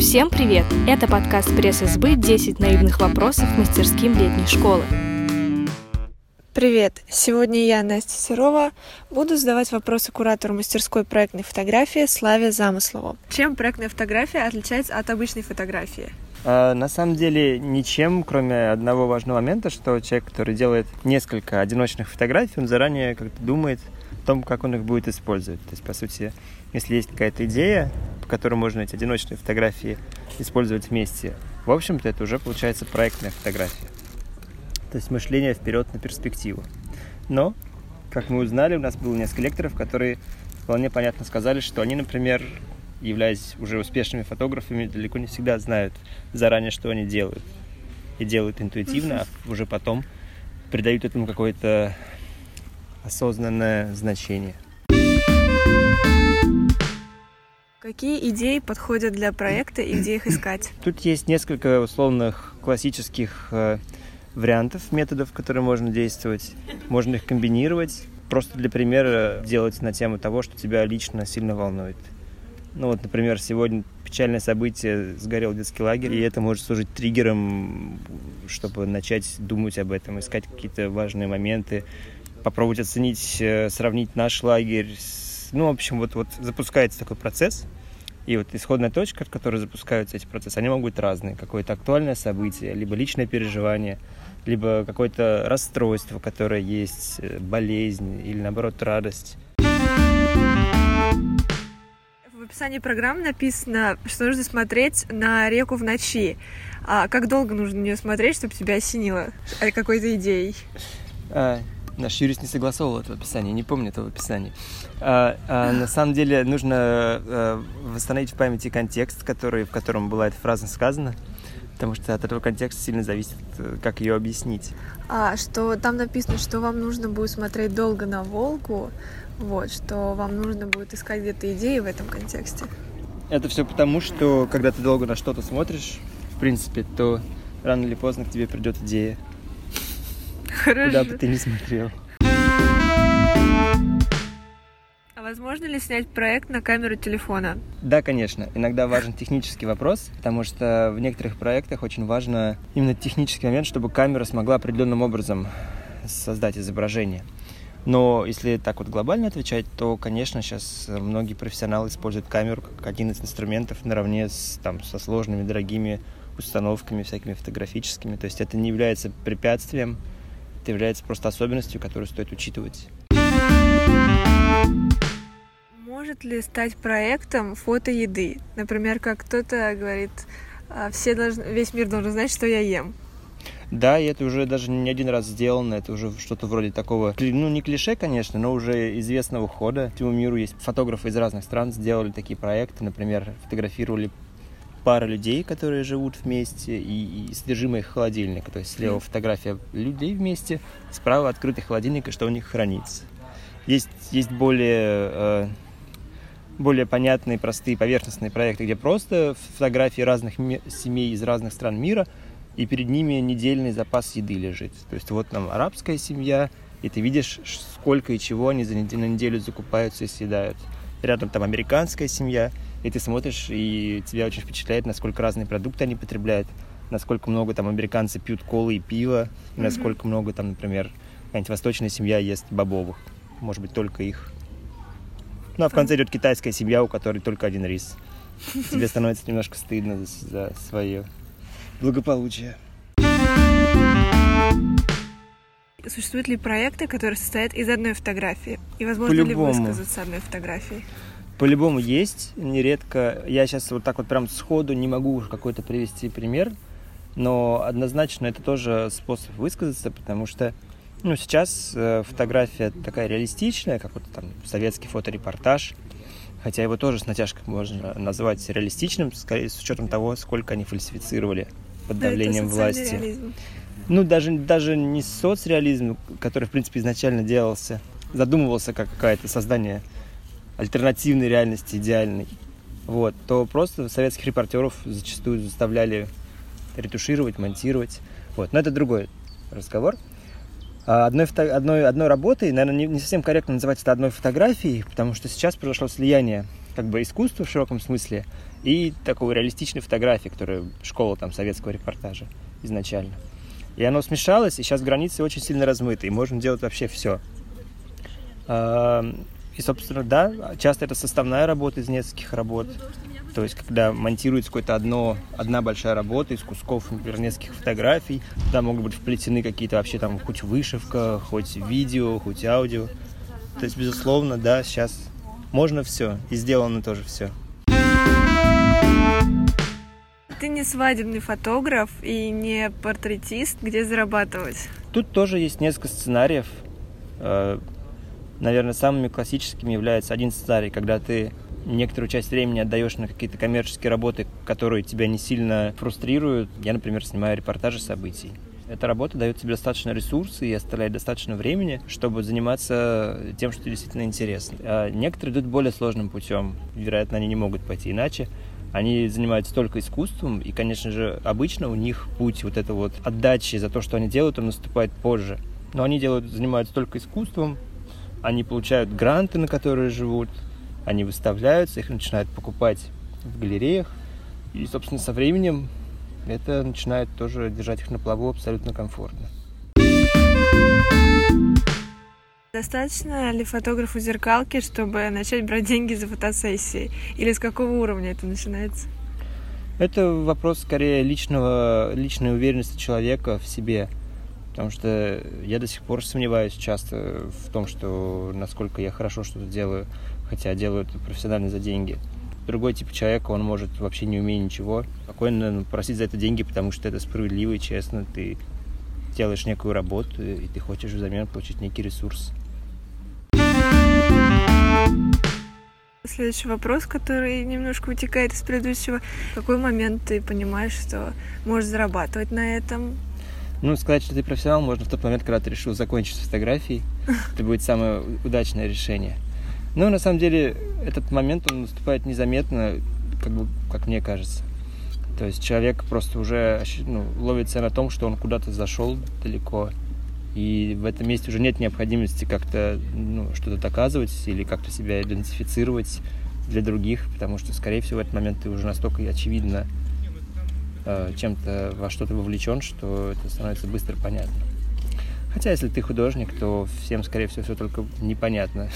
Всем привет! Это подкаст пресс-избы «10 наивных вопросов мастерским летней школы». Привет! Сегодня я, Настя Серова, буду задавать вопросы куратору мастерской проектной фотографии Славе Замыслову. Чем проектная фотография отличается от обычной фотографии? А, на самом деле ничем, кроме одного важного момента, что человек, который делает несколько одиночных фотографий, он заранее как-то думает о том, как он их будет использовать. То есть, по сути, если есть какая-то идея, которой можно эти одиночные фотографии использовать вместе, в общем-то, это уже получается проектная фотография. То есть мышление вперед на перспективу. Но, как мы узнали, у нас было несколько лекторов, которые вполне понятно сказали, что они, например, являясь уже успешными фотографами, далеко не всегда знают заранее, что они делают. И делают интуитивно, а уже потом придают этому какое-то осознанное значение. Какие идеи подходят для проекта и где их искать? Тут есть несколько условных классических э, вариантов, методов, которые можно действовать. Можно их комбинировать. Просто для примера делать на тему того, что тебя лично сильно волнует. Ну вот, например, сегодня печальное событие, сгорел детский лагерь, и это может служить триггером, чтобы начать думать об этом, искать какие-то важные моменты, попробовать оценить, э, сравнить наш лагерь. С... Ну, в общем, вот, вот запускается такой процесс, и вот исходная точка, в которой запускаются эти процессы, они могут быть разные. Какое-то актуальное событие, либо личное переживание, либо какое-то расстройство, которое есть, э, болезнь или, наоборот, радость описании программы написано, что нужно смотреть на реку в ночи. А как долго нужно на нее смотреть, чтобы тебя осенило какой-то идеей? Наш юрист не согласовывал это в описании, не помню этого описания. А, а, на самом деле нужно а, восстановить в памяти контекст, который, в котором была эта фраза сказана потому что от этого контекста сильно зависит, э, как ее объяснить. А, что там написано, что вам нужно будет смотреть долго на Волгу, вот, что вам нужно будет искать где-то идеи в этом контексте. Это все потому, что когда ты долго на что-то смотришь, в принципе, то рано или поздно к тебе придет идея. Хорошо. Куда бы ты ни смотрел. А возможно ли снять проект на камеру телефона? Да, конечно. Иногда важен технический вопрос, потому что в некоторых проектах очень важно именно технический момент, чтобы камера смогла определенным образом создать изображение. Но если так вот глобально отвечать, то, конечно, сейчас многие профессионалы используют камеру как один из инструментов наравне с, там, со сложными, дорогими установками всякими фотографическими. То есть это не является препятствием, это является просто особенностью, которую стоит учитывать. Может ли стать проектом фото еды? Например, как кто-то говорит, «А, все должны, весь мир должен знать, что я ем. Да, и это уже даже не один раз сделано, это уже что-то вроде такого, ну не клише, конечно, но уже известного хода. Всему миру есть фотографы из разных стран, сделали такие проекты, например, фотографировали пара людей, которые живут вместе, и, и содержимое их холодильника. То есть слева фотография людей вместе, справа открытый холодильник, и что у них хранится. Есть, есть более, э, более понятные, простые, поверхностные проекты, где просто фотографии разных семей из разных стран мира – и перед ними недельный запас еды лежит. То есть вот нам арабская семья, и ты видишь, сколько и чего они за неделю, на неделю закупаются и съедают. Рядом там американская семья, и ты смотришь, и тебя очень впечатляет, насколько разные продукты они потребляют, насколько много там американцы пьют колы и пиво, mm-hmm. насколько много там, например, какая-нибудь восточная семья ест бобовых, может быть, только их. Ну, а в конце идет китайская семья, у которой только один рис. Тебе становится немножко стыдно за, за свое благополучия. Существуют ли проекты, которые состоят из одной фотографии? И возможно ли высказаться одной фотографией? По-любому есть. Нередко. Я сейчас вот так вот прям сходу не могу какой-то привести пример, но однозначно это тоже способ высказаться, потому что ну, сейчас э, фотография такая реалистичная, как вот там советский фоторепортаж, хотя его тоже с натяжкой можно назвать реалистичным, скорее с учетом того, сколько они фальсифицировали под давлением это власти. Реализм. Ну, даже, даже не соцреализм, который, в принципе, изначально делался, задумывался как какое-то создание альтернативной реальности идеальной, вот, то просто советских репортеров зачастую заставляли ретушировать, монтировать. Вот. Но это другой разговор. А одной, фото... одной, одной работой, наверное, не, не совсем корректно называть это одной фотографией, потому что сейчас произошло слияние как бы искусство в широком смысле и такой реалистичной фотографии, которая школа там советского репортажа изначально. И оно смешалось, и сейчас границы очень сильно размыты, и можно делать вообще все. И, собственно, да, часто это составная работа из нескольких работ. То есть, когда монтируется какое-то одно, одна большая работа из кусков, например, нескольких фотографий, да, могут быть вплетены какие-то вообще там хоть вышивка, хоть видео, хоть аудио. То есть, безусловно, да, сейчас можно все, и сделано тоже все. Ты не свадебный фотограф и не портретист, где зарабатывать? Тут тоже есть несколько сценариев. Наверное, самыми классическими является один сценарий, когда ты некоторую часть времени отдаешь на какие-то коммерческие работы, которые тебя не сильно фрустрируют. Я, например, снимаю репортажи событий. Эта работа дает тебе достаточно ресурсов и оставляет достаточно времени, чтобы заниматься тем, что тебе действительно интересно. А некоторые идут более сложным путем. Вероятно, они не могут пойти иначе. Они занимаются только искусством, и, конечно же, обычно у них путь вот это вот отдачи за то, что они делают, он наступает позже. Но они делают, занимаются только искусством, они получают гранты, на которые живут, они выставляются, их начинают покупать в галереях, и, собственно, со временем это начинает тоже держать их на плаву абсолютно комфортно. Достаточно ли фотографу зеркалки, чтобы начать брать деньги за фотосессии? Или с какого уровня это начинается? Это вопрос скорее личного, личной уверенности человека в себе. Потому что я до сих пор сомневаюсь часто в том, что насколько я хорошо что-то делаю, хотя делаю это профессионально за деньги. Другой тип человека, он может вообще не умея ничего, спокойно просить за это деньги, потому что это справедливо и честно. Ты делаешь некую работу, и ты хочешь взамен получить некий ресурс. Следующий вопрос, который немножко вытекает из предыдущего. В какой момент ты понимаешь, что можешь зарабатывать на этом? Ну, сказать, что ты профессионал, можно в тот момент, когда ты решил закончить с фотографией. Это будет самое удачное решение. Но на самом деле этот момент, он наступает незаметно, как бы, как мне кажется. То есть человек просто уже ну, ловится на том, что он куда-то зашел далеко, и в этом месте уже нет необходимости как-то ну, что-то доказывать или как-то себя идентифицировать для других, потому что, скорее всего, в этот момент ты уже настолько очевидно чем-то во что-то вовлечен, что это становится быстро понятно. Хотя, если ты художник, то всем, скорее всего, все только непонятно.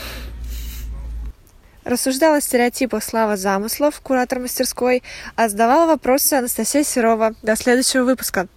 Рассуждала о стереотипах Слава Замыслов, куратор мастерской, а задавала вопросы Анастасия Серова. До следующего выпуска.